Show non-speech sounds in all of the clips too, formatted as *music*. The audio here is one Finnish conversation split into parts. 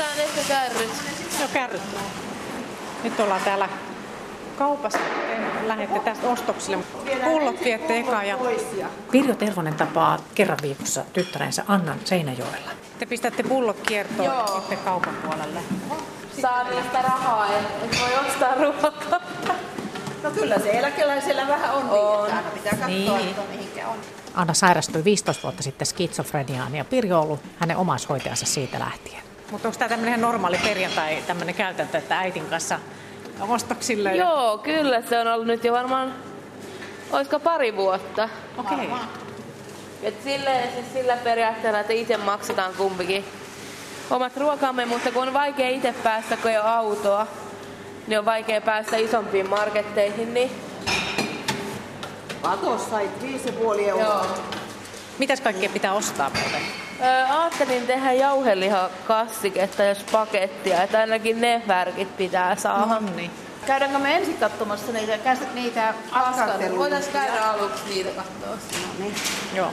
Otetaan ehkä kärryt. No kärryt. Nyt ollaan täällä kaupassa. Te lähdette tästä ostoksille. Pullot viette eka ja Pirjo Tervonen tapaa kerran viikossa tyttärensä Annan Seinäjoella. Te pistätte pullot kiertoon ja Joo. sitten kaupan puolelle. Saa niistä rahaa, että et voi ostaa ruokaa. No kyllä se eläkeläisellä vähän on, On. niin, että pitää katsoa, Niin. että mihinkä on. Anna sairastui 15 vuotta sitten skitsofreniaan ja Pirjo on ollut hänen omaishoitajansa siitä lähtien. Mutta onko tämä tämmöinen normaali perjantai tämmöinen käytäntö, että äitin kanssa ostoksille? ja- Joo, kyllä se on ollut nyt jo varmaan, olisiko pari vuotta. Okei. Okay. Et silleen, siis sillä periaatteella, että itse maksetaan kumpikin omat ruokamme, mutta kun on vaikea itse päästä, kun ei ole autoa, niin on vaikea päästä isompiin marketteihin, niin Katos sait 5,5 euroa. joo. Mitäs kaikkea pitää ostaa muuten? Ajattelin tehdä jauhelihakassiketta jos pakettia, että ainakin ne värkit pitää saada. No niin. Käydäänkö me ensin katsomassa niitä, käs- niitä? Voitaisiin käydä aluksi niitä katsoa. No niin. Joo.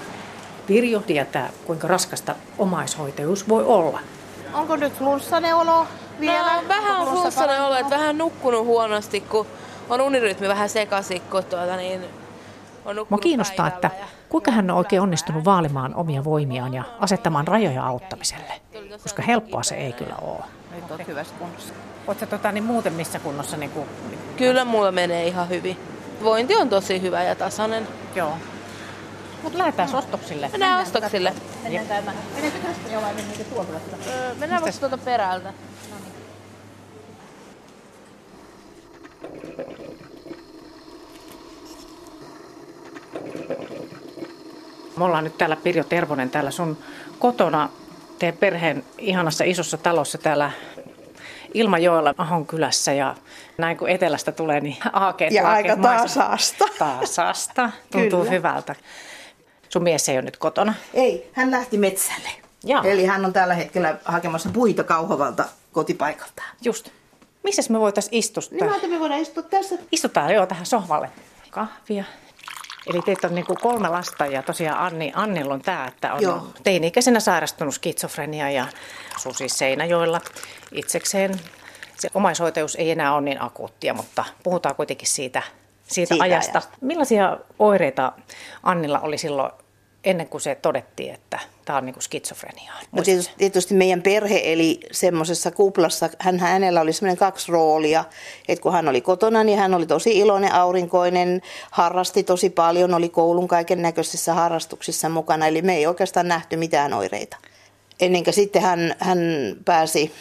Pirjo tietää, kuinka raskasta omaishoitajuus voi olla. Onko nyt flunssainen olo vielä? No, vähän on flunssainen olo, että vähän nukkunut huonosti, kun on unirytmi vähän sekaisin, kun tuota, niin on Mua nukkunut kiinnostaa, että ja- kuinka hän on oikein onnistunut vaalimaan omia voimiaan ja asettamaan rajoja auttamiselle. Koska helppoa se ei kyllä ole. Nyt on hyvässä kunnossa. Oletko tota, niin muuten missä kunnossa? Niin kuin... Kyllä mulla menee ihan hyvin. Vointi on tosi hyvä ja tasainen. Joo. Mutta lähdetään ostoksille. Mennään ostoksille. Mennään täältä. Mennäänkö tästä jo vai mennäänkö tuolta? Öö, mennään vasta tuolta perältä. Me ollaan nyt täällä Pirjo Tervonen täällä sun kotona teidän perheen ihanassa isossa talossa täällä Ilmajoella Ahon kylässä ja näin kun etelästä tulee, niin aakeet Ja aakeet aika maisemat. tasaista. Tasaista. Tuntuu Kyllä. hyvältä. Sun mies ei ole nyt kotona. Ei, hän lähti metsälle. Jaa. Eli hän on tällä hetkellä hakemassa puita Kauhavalta kotipaikaltaan. Just. Missäs me voitaisiin istustaa? Niin mä me voidaan istua tässä. Istutaan jo tähän sohvalle. Kahvia. Eli teitä on niin kuin kolme lasta ja tosiaan Anni, Annilla on tämä, että on Joo. teini-ikäisenä sairastunut skitsofrenia ja asuu siis Seinäjoella itsekseen. Se omaishoitajuus ei enää ole niin akuuttia, mutta puhutaan kuitenkin siitä, siitä, Siitä ajasta. ajasta. Millaisia oireita Annilla oli silloin ennen kuin se todettiin, että tämä on niin kuin skitsofreniaa? No tietysti, tietysti meidän perhe eli semmoisessa kuplassa, hän, hänellä oli semmoinen kaksi roolia, että kun hän oli kotona, niin hän oli tosi iloinen, aurinkoinen, harrasti tosi paljon, oli koulun kaiken näköisissä harrastuksissa mukana, eli me ei oikeastaan nähty mitään oireita. Ennen kuin sitten hän, hän pääsi,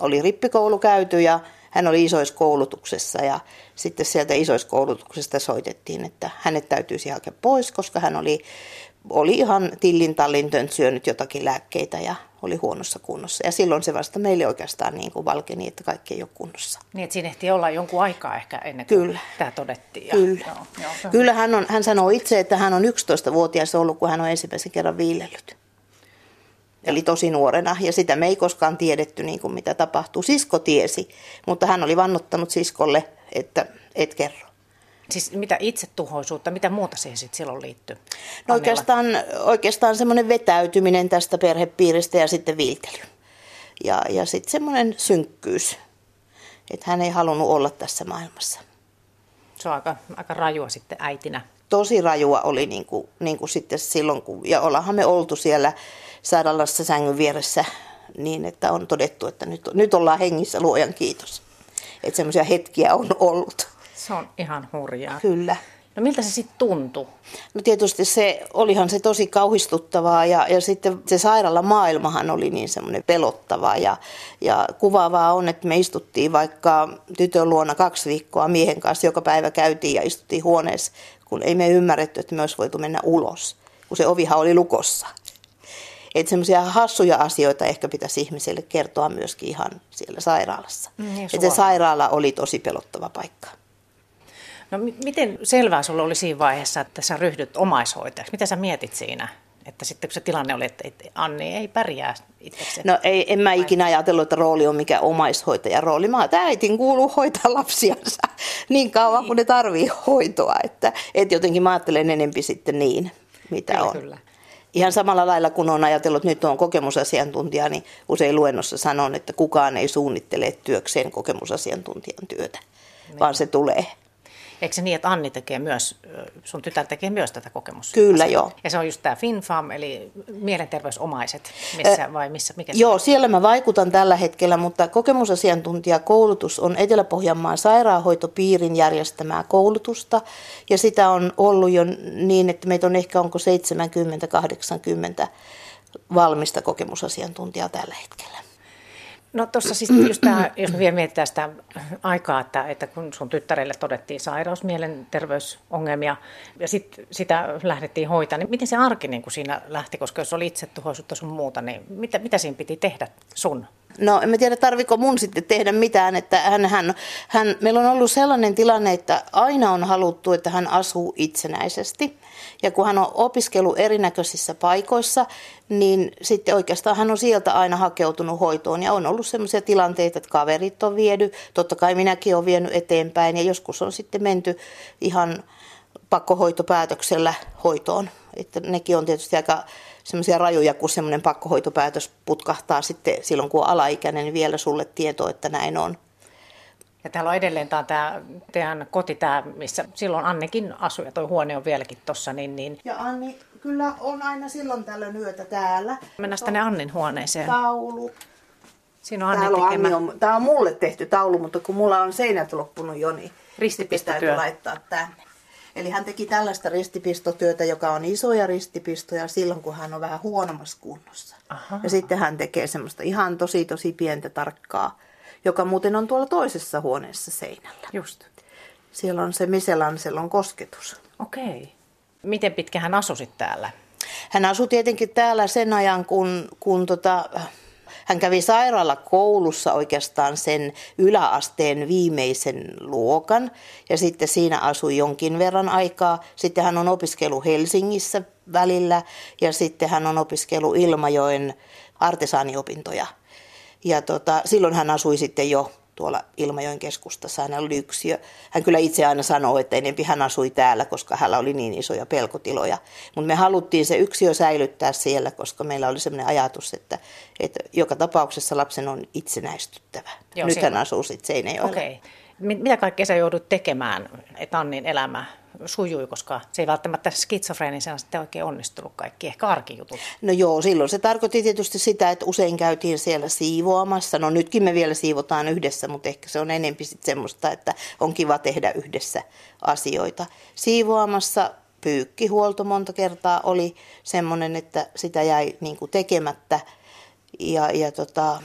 oli rippikoulu käyty ja hän oli isoiskoulutuksessa ja sitten sieltä isoiskoulutuksesta soitettiin, että hänet täytyisi hakea pois, koska hän oli, oli ihan tillin tallin syönyt jotakin lääkkeitä ja oli huonossa kunnossa. Ja silloin se vasta meille oikeastaan niin kuin valkeni, että kaikki ei ole kunnossa. Niin, että siinä ehti olla jonkun aikaa ehkä ennen kuin Kyllä. tämä todettiin. Ja, Kyllä. Joo, joo. Kyllä hän, on, hän sanoo itse, että hän on 11-vuotias ollut, kun hän on ensimmäisen kerran viilellyt. Eli tosi nuorena, ja sitä me ei koskaan tiedetty, niin kuin mitä tapahtuu. Sisko tiesi, mutta hän oli vannottanut siskolle, että et kerro. Siis mitä itsetuhoisuutta, mitä muuta siihen sitten silloin liittyy? No oikeastaan, oikeastaan semmoinen vetäytyminen tästä perhepiiristä ja sitten viiltely. Ja, ja sitten semmoinen synkkyys, että hän ei halunnut olla tässä maailmassa. Se on aika, aika rajua sitten äitinä. tosi rajua oli niin kuin, niin kuin sitten silloin, kun, ja ollaanhan me oltu siellä sairaalassa sängyn vieressä niin, että on todettu, että nyt, nyt ollaan hengissä, luojan kiitos. Että semmoisia hetkiä on ollut, Se on ihan hurjaa. kyllä. No miltä se sitten tuntui? No tietysti se, olihan se tosi kauhistuttavaa ja, ja sitten se sairaalamaailmahan oli niin semmoinen pelottava ja, ja kuvaavaa on, että me istuttiin vaikka tytön luona kaksi viikkoa miehen kanssa, joka päivä käytiin ja istuttiin huoneessa, kun ei me ymmärretty, että me olisi voitu mennä ulos, kun se ovihan oli lukossa. Että semmoisia hassuja asioita ehkä pitäisi ihmiselle kertoa myöskin ihan siellä sairaalassa. Mm, ja että se sairaala oli tosi pelottava paikka. No mi- miten selvää sulla oli siinä vaiheessa, että sä ryhdyt omaishoitajaksi? Mitä sä mietit siinä? Että sitten kun se tilanne oli, että Anni ei pärjää itsekseen. No ei, en mä ikinä ajatellut, että rooli on mikä omaishoitajan rooli. Mä että äitin kuuluu hoitaa lapsiansa *laughs* niin kauan, kun ne tarvii hoitoa. Että, että jotenkin mä ajattelen enempi sitten niin, mitä Kyllä, on. kyllä. ihan samalla lailla kun on ajatellut, että nyt on kokemusasiantuntija, niin usein luennossa sanon, että kukaan ei suunnittele työkseen kokemusasiantuntijan työtä, niin. vaan se tulee. Eikö se niin, että Anni tekee myös, sun tytär tekee myös tätä kokemusta? Kyllä, joo. Ja se on just tämä FinFam, eli mielenterveysomaiset, missä, vai missä? Mikä joo, se? siellä mä vaikutan tällä hetkellä, mutta kokemusasiantuntijakoulutus on Etelä-Pohjanmaan sairaanhoitopiirin järjestämää koulutusta, ja sitä on ollut jo niin, että meitä on ehkä onko 70-80 valmista kokemusasiantuntijaa tällä hetkellä. No tuossa siis just tämä, jos vielä mietitään sitä aikaa, että, että kun sun tyttärelle todettiin sairaus, mielenterveysongelmia ja sit, sitä lähdettiin hoitaa, niin miten se arki niin kuin siinä lähti, koska jos oli itse tuhoisuutta sun muuta, niin mitä, mitä siinä piti tehdä sun? No en tiedä, tarviko mun sitten tehdä mitään, että hän, hän, hän, meillä on ollut sellainen tilanne, että aina on haluttu, että hän asuu itsenäisesti. Ja kun hän on opiskellut erinäköisissä paikoissa, niin sitten oikeastaan hän on sieltä aina hakeutunut hoitoon. Ja on ollut sellaisia tilanteita, että kaverit on viedy, totta kai minäkin olen vienyt eteenpäin. Ja joskus on sitten menty ihan pakkohoitopäätöksellä hoitoon. Että nekin on tietysti aika semmoisia rajoja, kun semmoinen pakkohoitopäätös putkahtaa sitten silloin, kun on alaikäinen, niin vielä sulle tieto, että näin on. Ja täällä on edelleen tämä, tämä teidän koti, tämä, missä silloin Annekin asui ja tuo huone on vieläkin tuossa. Niin, niin... Ja Anni kyllä on aina silloin tällä yötä täällä. Mennään tänne Annin huoneeseen. Taulu. Siinä on Anni tekemä. Anni on, tämä on mulle tehty taulu, mutta kun mulla on seinät loppunut jo, niin ristipistotyö. laittaa tänne. Eli hän teki tällaista ristipistotyötä, joka on isoja ristipistoja silloin, kun hän on vähän huonommassa kunnossa. Aha. Ja sitten hän tekee semmoista ihan tosi tosi pientä tarkkaa joka muuten on tuolla toisessa huoneessa seinällä. Just. Siellä on se Miselanselon kosketus. Okei. Miten pitkä hän asui täällä? Hän asui tietenkin täällä sen ajan, kun, kun tota, hän kävi sairaalakoulussa oikeastaan sen yläasteen viimeisen luokan ja sitten siinä asui jonkin verran aikaa. Sitten hän on opiskellut Helsingissä välillä ja sitten hän on opiskellut Ilmajoen artesaaniopintoja – ja tota, silloin hän asui sitten jo tuolla Ilmajoen keskustassa. Hänellä oli yksiö. Hän kyllä itse aina sanoo, että enempi hän asui täällä, koska hänellä oli niin isoja pelkotiloja. Mutta me haluttiin se yksiö säilyttää siellä, koska meillä oli sellainen ajatus, että, että joka tapauksessa lapsen on itsenäistyttävä. Joo, Nyt hän asuu sitten Seinäjoella. Okay. Mitä kaikkea sä joudut tekemään, että Annin elämä sujui, koska se ei välttämättä skitsofreenisena sitten oikein onnistunut kaikki, ehkä arkijutut. No joo, silloin se tarkoitti tietysti sitä, että usein käytiin siellä siivoamassa. No nytkin me vielä siivotaan yhdessä, mutta ehkä se on enempi sitten semmoista, että on kiva tehdä yhdessä asioita. Siivoamassa pyykkihuolto monta kertaa oli semmoinen, että sitä jäi niin kuin tekemättä. Ja, ja tota,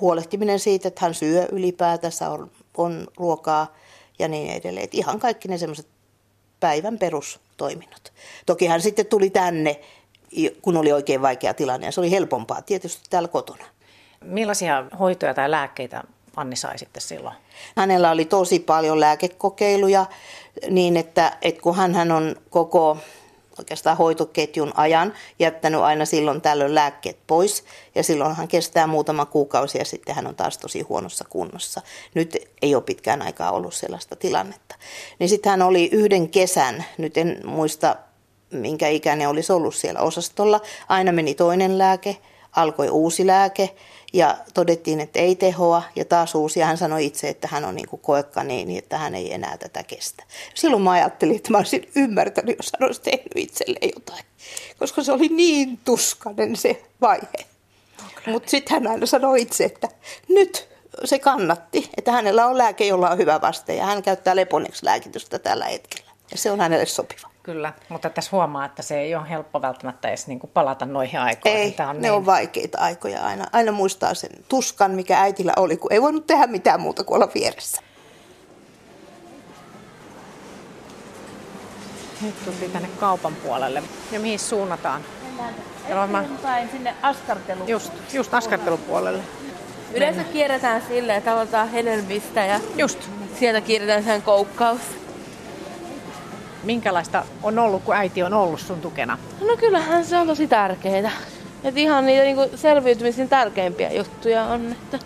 huolehtiminen siitä, että hän syö ylipäätänsä, on, on ruokaa ja niin edelleen. Et ihan kaikki ne semmoiset päivän perustoiminnot. Toki hän sitten tuli tänne, kun oli oikein vaikea tilanne ja se oli helpompaa tietysti täällä kotona. Millaisia hoitoja tai lääkkeitä Anni sai sitten silloin? Hänellä oli tosi paljon lääkekokeiluja niin, että, että kun hän on koko oikeastaan hoitoketjun ajan jättänyt aina silloin tällöin lääkkeet pois ja silloinhan kestää muutama kuukausi ja sitten hän on taas tosi huonossa kunnossa. Nyt ei ole pitkään aikaa ollut sellaista tilannetta. Niin sitten hän oli yhden kesän, nyt en muista minkä ikäinen olisi ollut siellä osastolla, aina meni toinen lääke, alkoi uusi lääke ja todettiin, että ei tehoa ja taas uusi. Ja hän sanoi itse, että hän on niin kuin koekka niin, että hän ei enää tätä kestä. Silloin mä ajattelin, että mä olisin ymmärtänyt, jos hän olisi tehnyt itselleen jotain. Koska se oli niin tuskainen se vaihe. Mutta sitten hän aina sanoi itse, että nyt se kannatti, että hänellä on lääke, jolla on hyvä vaste ja hän käyttää leponeksi lääkitystä tällä hetkellä. Ja se on hänelle sopiva. Kyllä, mutta tässä huomaa, että se ei ole helppo välttämättä edes niin kuin palata noihin aikoihin. Ei, Tämä on ne niin... on vaikeita aikoja aina. Aina muistaa sen tuskan, mikä äitillä oli, kun ei voinut tehdä mitään muuta kuin olla vieressä. Nyt tultiin tänne kaupan puolelle. Ja mihin suunnataan? Mennään sinne askartelupuolelle. Just, just askartelupuolelle. Yleensä kierretään silleen, että aloitetaan hedelmistä ja just. sieltä kierretään sen koukkaus minkälaista on ollut, kun äiti on ollut sun tukena? No kyllähän se on tosi tärkeää. Että ihan niitä niinku selviytymisen tärkeimpiä juttuja on, että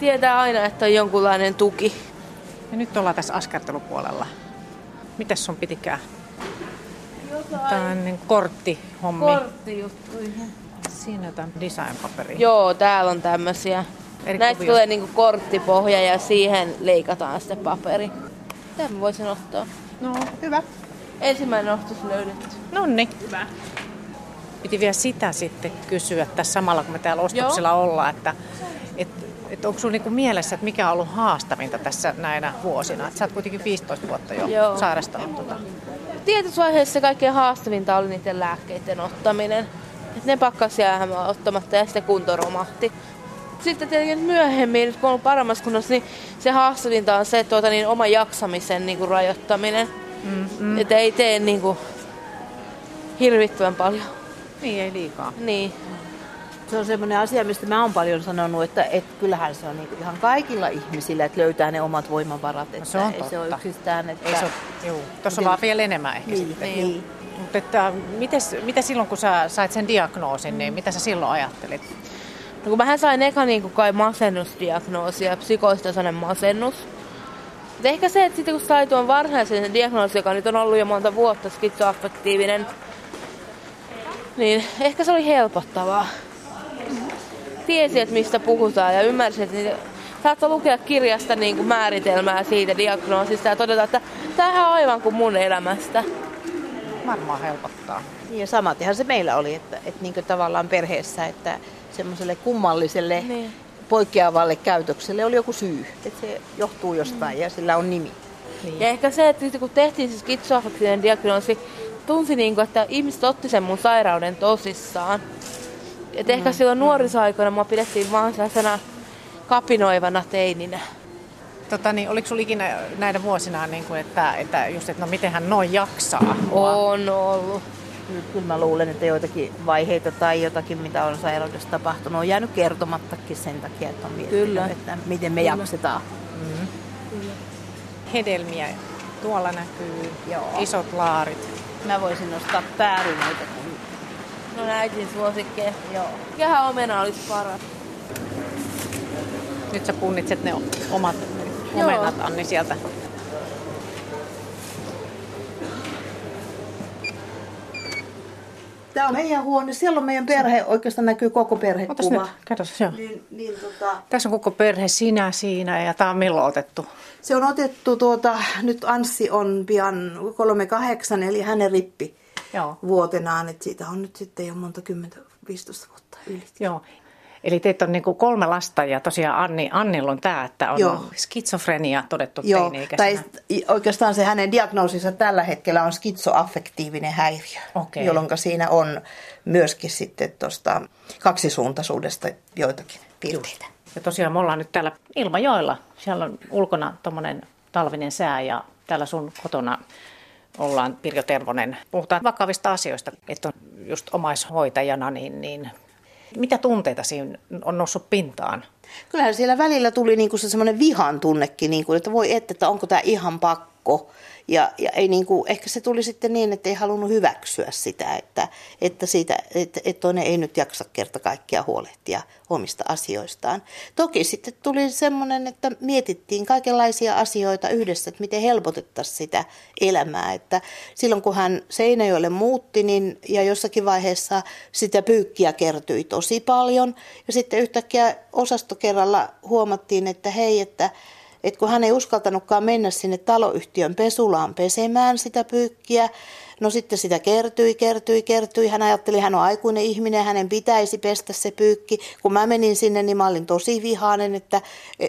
tietää aina, että on jonkunlainen tuki. Ja nyt ollaan tässä askartelupuolella. Mitäs sun pitikään? Jos Tällainen korttihommi. korttijuttuihin. Siinä jotain design-paperia. Joo, täällä on tämmösiä. Eri Näistä kuvia. tulee niinku korttipohja ja siihen leikataan sitten paperi. Mitä mä voisin ottaa? No, hyvä. Ensimmäinen ostos löydetty. Nonni. Hyvä. Piti vielä sitä sitten kysyä tässä samalla, kun me täällä ostoksilla ollaan, että et, et onko sinulla niinku mielessä, että mikä on ollut haastavinta tässä näinä vuosina? Et sä oot kuitenkin 15 vuotta jo Joo. sairastanut tota. Tietyssä vaiheessa kaikkein haastavinta oli niiden lääkkeiden ottaminen. Et ne pakkas jäämään ottamatta ja sitten kunto romahti. Sitten tietenkin myöhemmin, nyt kun on paremmassa kunnossa, niin se haastavinta on se tuota, niin oma jaksamisen niin kuin rajoittaminen. Mm, mm. Että ei tee niin kuin, hirvittävän paljon. Niin, ei liikaa. Niin. Se on semmoinen asia, mistä mä oon paljon sanonut, että, että kyllähän se on niin ihan kaikilla ihmisillä, että löytää ne omat voimavarat. Että No se on ei se ole totta. yksistään, että... Ei se ole, juu. Tuossa on vaan vielä enemmän ehkä Niin, sitten. niin. Mutta että, mites, mitä silloin, kun sä sait sen diagnoosin, niin mitä sä silloin ajattelit? No kun mähän sain eka niin kuin kai masennusdiagnoosi ja psykoistasoinen masennus. Et ehkä se, että sitten kun sai tuon varsinaisen diagnoosin, joka nyt on ollut jo monta vuotta skitsoaffektiivinen, niin ehkä se oli helpottavaa. Tiesi, että mistä puhutaan ja ymmärsi, että niitä, saattoi lukea kirjasta niin kuin määritelmää siitä diagnoosista ja todeta, että tämähän on aivan kuin mun elämästä. Varmaan helpottaa. Niin ja samatenhan se meillä oli, että, että niin tavallaan perheessä, että semmoiselle kummalliselle Niin. poikkeavalle käytökselle oli joku syy. Että se johtuu jostain ja sillä on nimi. Ja ehkä se, että kun tehtiin se skitsoaffektinen diagnoosi, tunsi niin kuin, että ihmiset otti sen mun sairauden tosissaan. Et Mm. ehkä silloin nuorisoaikoina mua pidettiin vaan sellaisena kapinoivana teininä. Tota, niin, oliko sulla ikinä näinä vuosina, niin kuin, että, että, just, että no miten hän noin jaksaa? On ollut. Kyllä, kyllä mä luulen, että joitakin vaiheita tai jotakin, mitä on sairaudessa tapahtunut, on jäänyt kertomattakin sen takia, että on miettinyt, Kyllä. että miten me jaksetaan. Hedelmiä. Tuolla näkyy Joo. isot laarit. Mä voisin nostaa päärynöitä, kun No äitin suosikkeja. Joo. Kehä omena olisi paras. Nyt sä punnitset ne omat Joo. omenat, Anni, sieltä. Tämä on meidän huone. Siellä on meidän perhe. Oikeastaan näkyy koko Otas perhekuva. nyt, katos, joo. Niin, niin, tota, Tässä on koko perhe, sinä siinä ja tämä on milloin otettu? se on otettu, tuota, nyt Anssi on pian 38, eli hänen rippi Joo. vuotenaan. Että siitä on nyt sitten jo monta kymmentä, 15 vuotta yli. Joo. Eli teitä on niinku kolme lasta ja tosiaan Anni, Annilla on tämä, että on Joo. skitsofrenia todettu Joo, tai oikeastaan se hänen diagnoosinsa tällä hetkellä on skitsoaffektiivinen häiriö, Okei. jolloin siinä on myöskin sitten tuosta kaksisuuntaisuudesta joitakin piirteitä. Ja tosiaan me ollaan nyt täällä Ilmajoella. Siellä on ulkona tuommoinen talvinen sää ja täällä sun kotona ollaan Pirjo Tervonen. Puhutaan vakavista asioista, että on just omaishoitajana, niin, niin mitä tunteita siinä on noussut pintaan? Kyllähän siellä välillä tuli niinku se semmoinen vihan tunnekin, niinku, että voi että, että onko tämä ihan pakko. Ja, ja ei niinku, ehkä se tuli sitten niin, että ei halunnut hyväksyä sitä, että, että, siitä, että, että toinen ei nyt jaksa kerta kaikkia huolehtia omista asioistaan. Toki sitten tuli semmoinen, että mietittiin kaikenlaisia asioita yhdessä, että miten helpotettaisiin sitä elämää. Että silloin kun hän Seinäjoelle muutti, niin, ja jossakin vaiheessa sitä pyykkiä kertyi tosi paljon. Ja sitten yhtäkkiä osastokerralla huomattiin, että hei, että että kun hän ei uskaltanutkaan mennä sinne taloyhtiön pesulaan pesemään sitä pyykkiä, no sitten sitä kertyi, kertyi, kertyi. Hän ajatteli, hän on aikuinen ihminen, hänen pitäisi pestä se pyykki. Kun mä menin sinne, niin mä olin tosi vihainen, että,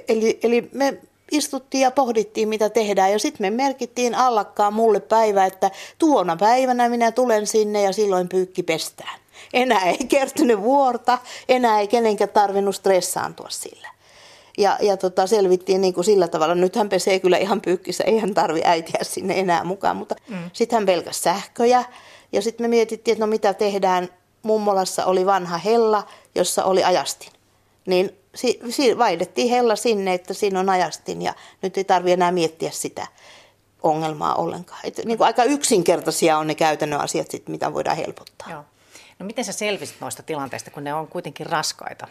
eli, eli me istuttiin ja pohdittiin, mitä tehdään. Ja sitten me merkittiin allakkaan mulle päivä, että tuona päivänä minä tulen sinne ja silloin pyykki pestään. Enää ei kertynyt vuorta, enää ei kenenkään tarvinnut stressaantua sillä. Ja, ja tota, selvittiin niin kuin sillä tavalla. Nyt hän pesee kyllä ihan pyykkissä, ei hän tarvi äitiä sinne enää mukaan. Mutta mm. sitten hän pelkäsi sähköjä. Ja sitten me mietittiin, että no mitä tehdään. Mummolassa oli vanha hella, jossa oli ajastin. Niin si, si, vaihdettiin hella sinne, että siinä on ajastin ja nyt ei tarvitse enää miettiä sitä ongelmaa ollenkaan. Et, niin kuin aika yksinkertaisia on ne käytännön asiat, sit, mitä voidaan helpottaa. Joo. No miten sä selvisit noista tilanteista, kun ne on kuitenkin raskaita?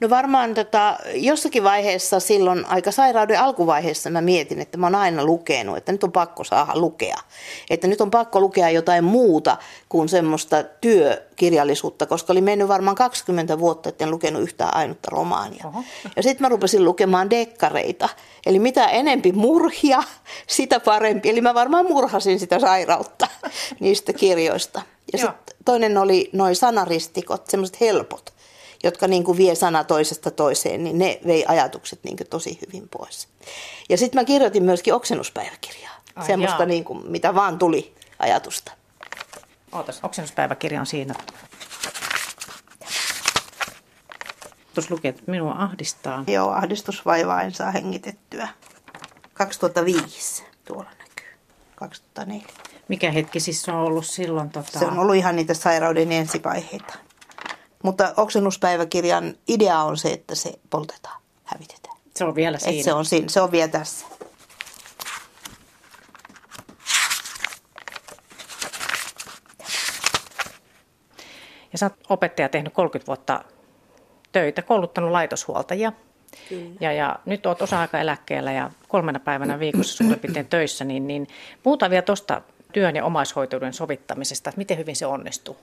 No varmaan tota, jossakin vaiheessa silloin aika sairauden alkuvaiheessa mä mietin, että mä oon aina lukenut, että nyt on pakko saada lukea. Että nyt on pakko lukea jotain muuta kuin semmoista työkirjallisuutta, koska oli mennyt varmaan 20 vuotta, että en lukenut yhtään ainutta romaania. Oho. Ja sitten mä rupesin lukemaan dekkareita. Eli mitä enempi murhia, sitä parempi. Eli mä varmaan murhasin sitä sairautta *laughs* niistä kirjoista. Ja sitten toinen oli noin sanaristikot, semmoiset helpot jotka niin kuin vie sana toisesta toiseen, niin ne vei ajatukset niin kuin tosi hyvin pois. Ja sitten mä kirjoitin myöskin oksennuspäiväkirjaa, Ai semmoista niin kuin, mitä vaan tuli ajatusta. Ootas, oksennuspäiväkirja on siinä. Tuossa lukee, että minua ahdistaa. Joo, ahdistusvaivaa en saa hengitettyä. 2005 tuolla näkyy. 2004. Mikä hetki siis on ollut silloin? Tota... Se on ollut ihan niitä sairauden ensivaiheita. Mutta oksennuspäiväkirjan idea on se, että se poltetaan, hävitetään. Se on vielä siinä. Et se, on siinä se on vielä tässä. Ja sä oot opettaja tehnyt 30 vuotta töitä, kouluttanut laitoshuoltajia. Kyllä. Ja, ja nyt oot osa-aikaeläkkeellä ja kolmena päivänä viikossa suurin piirtein töissä, niin, niin puhutaan vielä tuosta työn ja omaishoitouden sovittamisesta, että miten hyvin se onnistuu.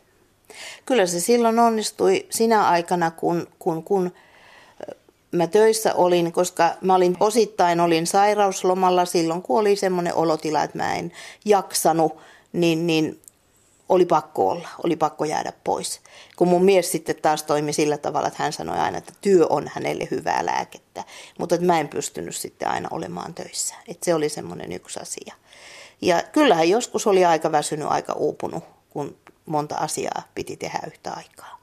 Kyllä se silloin onnistui sinä aikana, kun, kun, kun mä töissä olin, koska mä olin osittain olin sairauslomalla silloin, kun oli semmoinen olotila, että mä en jaksanut, niin, niin oli pakko olla, oli pakko jäädä pois. Kun mun mies sitten taas toimi sillä tavalla, että hän sanoi aina, että työ on hänelle hyvää lääkettä, mutta että mä en pystynyt sitten aina olemaan töissä. Että se oli semmoinen yksi asia. Ja kyllähän joskus oli aika väsynyt, aika uupunut, kun monta asiaa piti tehdä yhtä aikaa.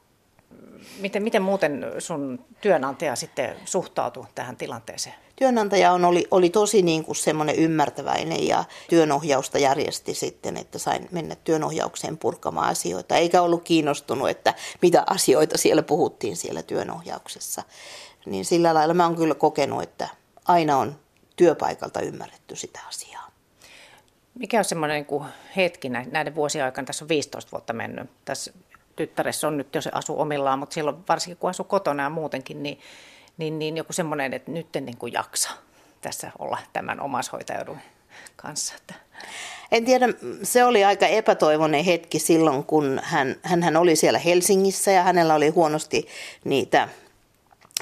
Miten, miten muuten sun työnantaja sitten suhtautui tähän tilanteeseen? Työnantaja on, oli, oli tosi niin kuin semmoinen ymmärtäväinen ja työnohjausta järjesti sitten, että sain mennä työnohjaukseen purkamaan asioita. Eikä ollut kiinnostunut, että mitä asioita siellä puhuttiin siellä työnohjauksessa. Niin sillä lailla mä oon kyllä kokenut, että aina on työpaikalta ymmärretty sitä asiaa. Mikä on semmoinen niin hetki näiden vuosien aikana, tässä on 15 vuotta mennyt, tässä tyttäressä on nyt, jos se asuu omillaan, mutta silloin varsinkin kun asuu kotona ja muutenkin, niin, niin, niin joku semmoinen, että nyt en niin kuin jaksa tässä olla tämän omaishoitajoudun kanssa. Että. En tiedä, se oli aika epätoivoinen hetki silloin, kun hän, hän, hän oli siellä Helsingissä ja hänellä oli huonosti niitä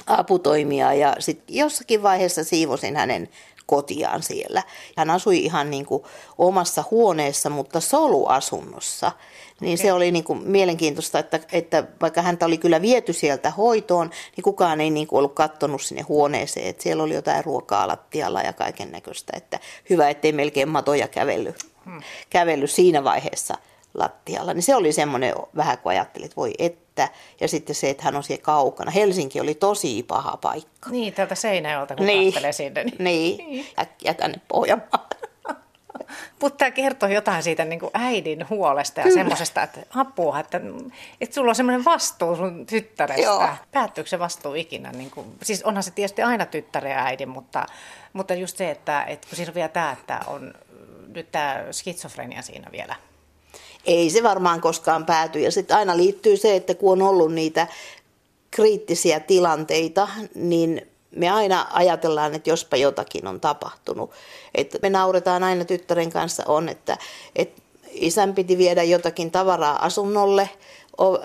aputoimia ja sitten jossakin vaiheessa siivosin hänen kotiaan siellä. Hän asui ihan niin kuin omassa huoneessa, mutta soluasunnossa. Niin okay. se oli niin kuin mielenkiintoista, että, että vaikka häntä oli kyllä viety sieltä hoitoon, niin kukaan ei niin kuin ollut kattonut sinne huoneeseen. Että siellä oli jotain ruokaa lattialla ja kaiken näköistä. Että hyvä, ettei melkein matoja kävellyt, hmm. kävellyt siinä vaiheessa lattialla. Niin se oli semmoinen vähän, kun ajattelin, että voi että. Ja sitten se, että hän on siellä kaukana. Helsinki oli tosi paha paikka. Niin, tältä Seinäjolta, kun niin. katselee sinne. Niin, niin. äkkiä tänne Pohjanmaahan. *laughs* Mutta tämä kertoo jotain siitä niin kuin äidin huolesta ja Kyllä. semmoisesta, että apua, että, että sulla on semmoinen vastuu sun tyttärestä. Joo. Päättyykö se vastuu ikinä? Niin kuin, siis onhan se tietysti aina tyttären ja äidin, mutta, mutta just se, että, että kun siinä on vielä tämä, että on nyt tämä skitsofrenia siinä vielä ei se varmaan koskaan pääty. Ja sitten aina liittyy se, että kun on ollut niitä kriittisiä tilanteita, niin me aina ajatellaan, että jospa jotakin on tapahtunut. Et me nauretaan aina tyttären kanssa on, että, että isän piti viedä jotakin tavaraa asunnolle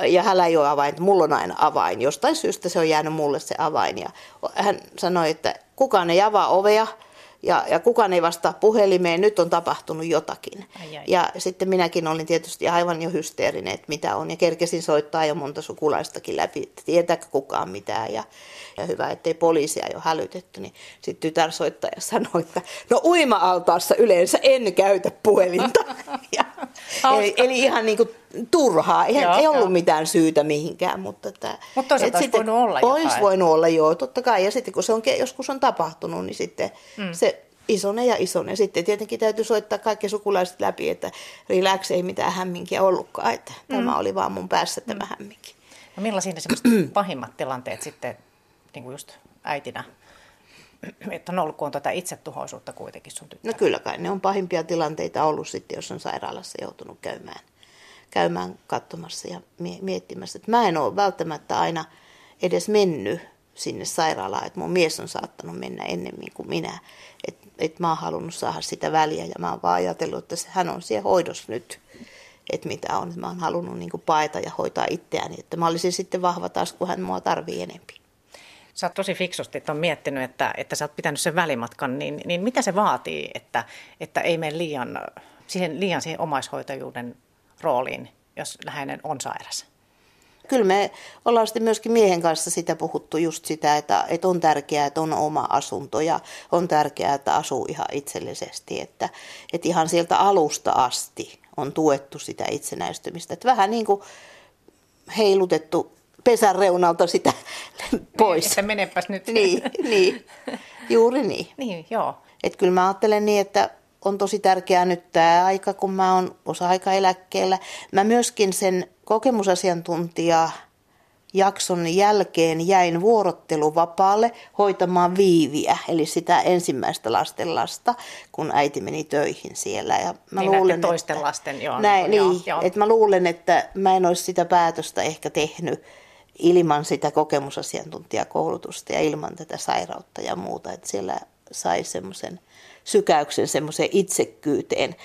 ja hänellä ei ole avain, että mulla on aina avain. Jostain syystä se on jäänyt mulle se avain. Ja hän sanoi, että kukaan ei avaa ovea, ja, ja kukaan ei vastaa puhelimeen, nyt on tapahtunut jotakin. Ai, ai. Ja sitten minäkin olin tietysti aivan jo hysteerinen, että mitä on, ja kerkesin soittaa jo monta sukulaistakin läpi, että tietääkö kukaan mitään, ja, ja hyvä, ettei poliisia jo hälytetty, niin sitten tytär soittaja sanoi, että no uima-altaassa yleensä en käytä puhelinta. *laughs* ja, eli, eli ihan niin kuin turhaa, ei, joo, ei ollut joo. mitään syytä mihinkään. Mutta, että, mutta toisaalta olisi voinut olla jotain. Olisi voinut olla, joo, totta kai. Ja sitten kun se on joskus on tapahtunut, niin sitten mm. se isone ja isone. Sitten tietenkin täytyy soittaa kaikki sukulaiset läpi, että relax ei mitään hämminkiä ollutkaan, että mm. tämä oli vaan mun päässä tämä mm. hämminki. No millaisia semmoiset pahimmat tilanteet sitten niin kuin just äitinä että on ollut, kun on tätä itsetuhoisuutta kuitenkin sun tyttö. No kyllä kai, ne on pahimpia tilanteita ollut sitten, jos on sairaalassa joutunut käymään käymään katsomassa ja miettimässä. Että mä en ole välttämättä aina edes mennyt sinne sairaalaan, että mun mies on saattanut mennä ennemmin kuin minä. Että et mä oon halunnut saada sitä väliä ja mä oon vaan ajatellut, että hän on siellä hoidossa nyt, että mitä on. Mä oon halunnut niin paeta ja hoitaa itseäni, että mä olisin sitten vahva taas, kun hän mua tarvii enempi. Sä oot tosi fiksusti että on miettinyt, että, että sä oot pitänyt sen välimatkan, niin, niin mitä se vaatii, että, että ei mene liian siihen, liian siihen omaishoitajuuden rooliin, jos läheinen on sairas? Kyllä me ollaan sitten myöskin miehen kanssa sitä puhuttu just sitä, että, että on tärkeää, että on oma asunto ja on tärkeää, että asuu ihan itsellisesti. Että, että ihan sieltä alusta asti on tuettu sitä itsenäistymistä. Että vähän niin kuin heilutettu pesän reunalta sitä *laughs* pois. Niin, että menepäs nyt. Niin, niin. juuri niin. *laughs* Niin, joo. Että kyllä mä ajattelen niin, että on tosi tärkeää nyt tämä aika, kun mä oon osa-aikaeläkkeellä. Mä myöskin sen kokemusasiantuntija jakson jälkeen jäin vuorotteluvapaalle hoitamaan viiviä, eli sitä ensimmäistä lastenlasta, kun äiti meni töihin siellä. Ja mä niin luulen, toisten että, lasten, joo. Näin, niin, joo, joo. Että mä luulen, että mä en olisi sitä päätöstä ehkä tehnyt ilman sitä kokemusasiantuntijakoulutusta ja ilman tätä sairautta ja muuta, että siellä sai semmoisen sykäyksen semmoiseen itsekkyyteen.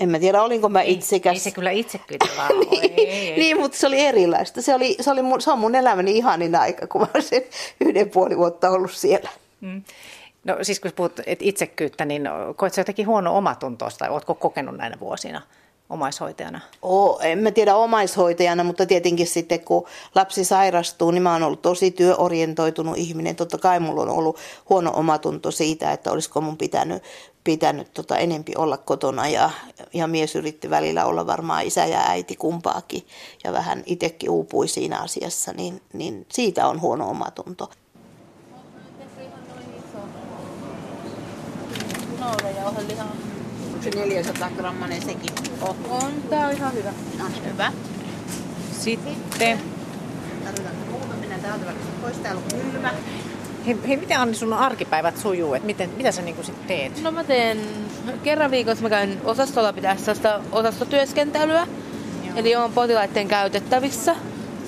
En mä tiedä, olinko mä itsekäs. Ei, ei se kyllä itsekkyyttä vaan *laughs* niin, ei, ei. niin, mutta se oli erilaista. Se, oli, se, oli mun, se on mun elämäni ihanin aika, kun mä olen sen yhden puoli vuotta ollut siellä. Mm. No siis kun puhut et itsekkyyttä, niin koetko jotenkin huono omatuntoa tai oletko kokenut näinä vuosina? Omaishoitajana? Oo, en mä tiedä omaishoitajana, mutta tietenkin sitten kun lapsi sairastuu, niin mä oon ollut tosi työorientoitunut ihminen. Totta kai mulla on ollut huono omatunto siitä, että olisiko mun pitänyt, pitänyt tota enempi olla kotona ja, ja mies yritti välillä olla varmaan isä ja äiti kumpaakin ja vähän itsekin uupui siinä asiassa, niin, niin siitä on huono omatunto. Naudanjauhelihaa se 400 grammanen sekin? On. on. Tää on ihan hyvä. No niin, hyvä. Sitten. Tarvitaan muuta. Mennään täältä välistä pois. Täällä on kylmä. Hei, hei, miten Anni sun arkipäivät sujuu? Et miten, mitä sä niinku sit teet? No mä teen kerran viikossa mä käyn osastolla pitää sitä osastotyöskentelyä. Joo. Eli on potilaiden käytettävissä.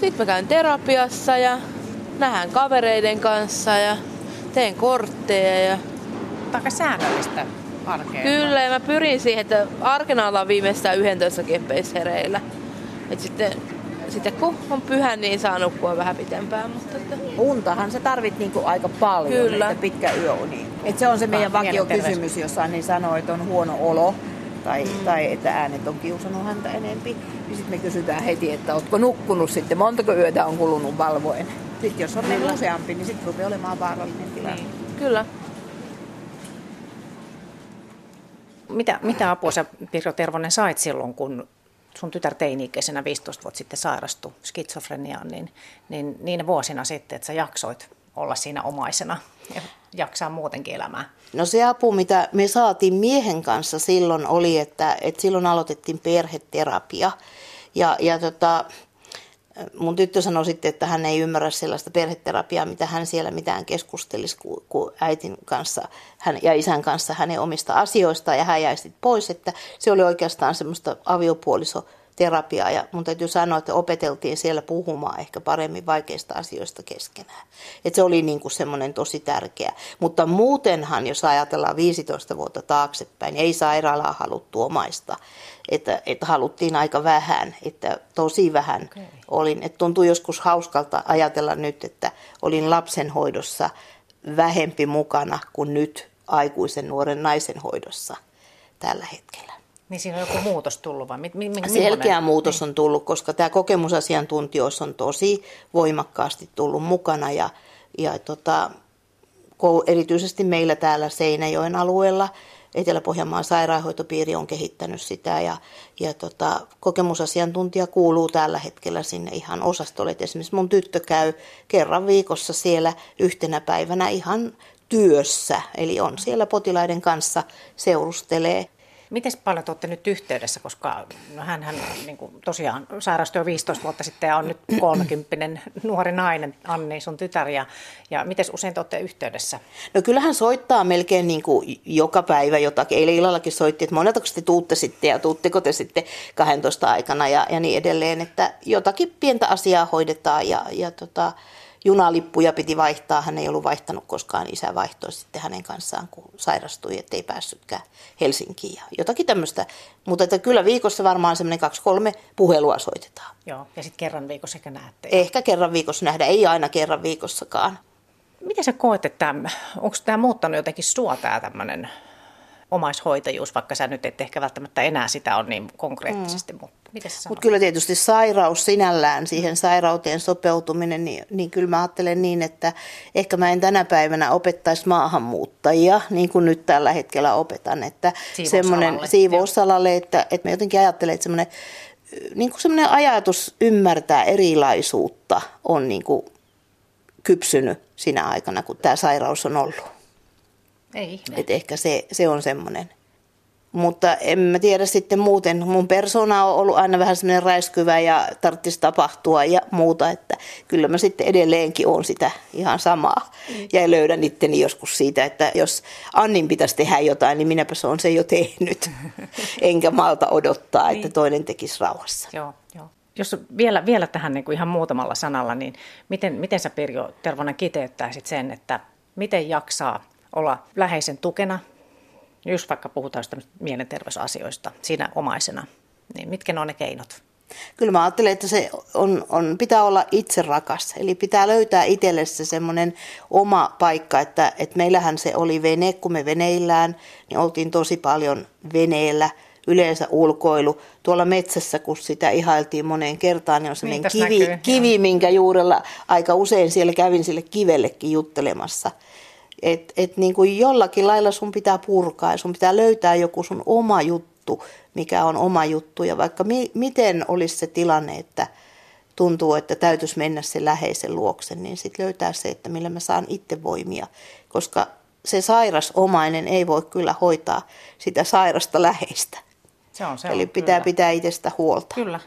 Sitten mä käyn terapiassa ja nähdään kavereiden kanssa ja teen kortteja. Ja... Aika säännöllistä arkeen? Kyllä, ja mä pyrin siihen, että arkena ollaan viimeistään 11 keppeistä hereillä. Et sitten, sitten kun on pyhä, niin saa nukkua vähän pitempään. Mutta että... Untahan sä tarvit niinku aika paljon, Kyllä. että pitkä yöuni. Et se on se meidän vakio kysymys, jos Anni sanoo, että on huono olo tai, mm. tai että äänet on kiusannut häntä enempi. Niin sitten me kysytään heti, että ootko nukkunut sitten, montako yötä on kulunut valvoen. Sitten jos on niin useampi, niin sitten rupeaa olemaan vaarallinen tilanne. Niin. Kyllä. Mitä, mitä apua sä, Pirjo Tervonen, sait silloin, kun sun tytär teini-ikäisenä 15 vuotta sitten sairastui skitsofreniaan, niin, niin niinä vuosina sitten, että sä jaksoit olla siinä omaisena ja jaksaa muutenkin elämää? No se apu, mitä me saatiin miehen kanssa silloin oli, että, että silloin aloitettiin perheterapia. Ja, ja tota, mun tyttö sanoi sitten, että hän ei ymmärrä sellaista perheterapiaa, mitä hän siellä mitään keskustelisi kuin äitin kanssa hän, ja isän kanssa hänen omista asioistaan ja hän jäi sitten pois, että se oli oikeastaan semmoista aviopuoliso terapiaa ja mun täytyy sanoa, että opeteltiin siellä puhumaan ehkä paremmin vaikeista asioista keskenään. Et se oli niin kuin semmoinen tosi tärkeä. Mutta muutenhan, jos ajatellaan 15 vuotta taaksepäin, niin ei sairaalaa haluttu omaista. Että, että haluttiin aika vähän, että tosi vähän okay. olin. Että tuntuu joskus hauskalta ajatella nyt, että olin lapsenhoidossa vähempi mukana kuin nyt aikuisen nuoren naisen hoidossa tällä hetkellä. Niin siinä on joku muutos tullut vai? Mi- mi- Selkeä muutos niin. on tullut, koska tämä kokemusasiantuntijoissa on tosi voimakkaasti tullut mukana ja, ja tota, erityisesti meillä täällä Seinäjoen alueella Etelä-Pohjanmaan sairaanhoitopiiri on kehittänyt sitä ja, ja tota, kokemusasiantuntija kuuluu tällä hetkellä sinne ihan osastolle. Et esimerkiksi mun tyttö käy kerran viikossa siellä yhtenä päivänä ihan työssä, eli on siellä potilaiden kanssa, seurustelee Miten paljon te olette nyt yhteydessä, koska no hän, niin kuin tosiaan sairastui jo 15 vuotta sitten ja on nyt *clears throat* 30 nuori nainen, Anni, sun tytär. Ja, ja miten usein te olette yhteydessä? No kyllähän soittaa melkein niin kuin joka päivä jotakin. Eilen illallakin soitti, että moneltako te tuutte sitten ja tuutteko te sitten 12 aikana ja, ja niin edelleen. Että jotakin pientä asiaa hoidetaan ja, ja tota, junalippuja piti vaihtaa. Hän ei ollut vaihtanut koskaan. Isä vaihtoi sitten hänen kanssaan, kun sairastui, ettei päässytkään Helsinkiin. Ja jotakin tämmöistä. Mutta että kyllä viikossa varmaan semmoinen kaksi-kolme puhelua soitetaan. Joo, ja sitten kerran viikossa ehkä näette. Ehkä kerran viikossa nähdä, ei aina kerran viikossakaan. Miten sä koet, että onko tämä muuttanut jotenkin sua tämä tämmöinen omaishoitajuus, vaikka sä nyt et ehkä välttämättä enää sitä on niin konkreettisesti, mm. mutta Mutta kyllä tietysti sairaus sinällään, siihen sairauteen sopeutuminen, niin, niin kyllä mä ajattelen niin, että ehkä mä en tänä päivänä opettaisi maahanmuuttajia, niin kuin nyt tällä hetkellä opetan, että semmoinen siivousalalle, että, että mä jotenkin ajattelen, että semmoinen niin kuin semmoinen ajatus ymmärtää erilaisuutta on niin kuin kypsynyt sinä aikana, kun tämä sairaus on ollut. Ei ihme. Et ehkä se, se on semmoinen. Mutta en mä tiedä sitten muuten. Mun persona on ollut aina vähän semmoinen räiskyvä ja tarvitsisi tapahtua ja muuta. Että kyllä mä sitten edelleenkin on sitä ihan samaa. Mm. Ja löydän itteni joskus siitä, että jos Annin pitäisi tehdä jotain, niin minäpä se on se jo tehnyt. *laughs* Enkä malta odottaa, että niin. toinen tekisi rauhassa. Joo, joo. Jos vielä, vielä tähän niin kuin ihan muutamalla sanalla, niin miten, miten sä Pirjo Tervonen kiteyttäisit sen, että miten jaksaa olla läheisen tukena, jos vaikka puhutaan mielenterveysasioista siinä omaisena, niin mitkä ne on ne keinot? Kyllä mä ajattelen, että se on, on, pitää olla itse rakas. Eli pitää löytää itselle se semmoinen oma paikka, että, että meillähän se oli vene, kun me veneillään, niin oltiin tosi paljon veneellä, yleensä ulkoilu. Tuolla metsässä, kun sitä ihailtiin moneen kertaan, niin on sellainen kivi, kivi, minkä juurella aika usein siellä kävin sille kivellekin juttelemassa – että et niin kuin jollakin lailla sun pitää purkaa ja sun pitää löytää joku sun oma juttu, mikä on oma juttu. Ja vaikka mi- miten olisi se tilanne, että tuntuu, että täytyisi mennä sen läheisen luokse, niin sitten löytää se, että millä mä saan itse voimia. Koska se sairas omainen ei voi kyllä hoitaa sitä sairasta läheistä. Se on, se Eli on, pitää kyllä. pitää itsestä huolta. Kyllä.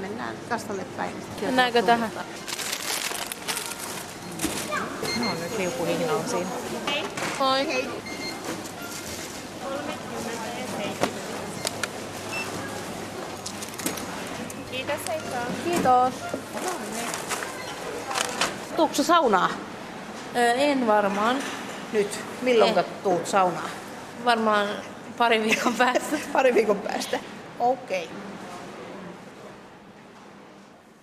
Mennään kastalle päin. Mennäänkö tähän? Nyt liukuhihnalla siinä. Moi. Hei. Kiitos Heikka. Kiitos. Tuukko saunaa? Ö, en varmaan. Nyt. Milloin tuut saunaa? Varmaan pari viikon päästä. *laughs* Pari viikon päästä. Okei. Okay.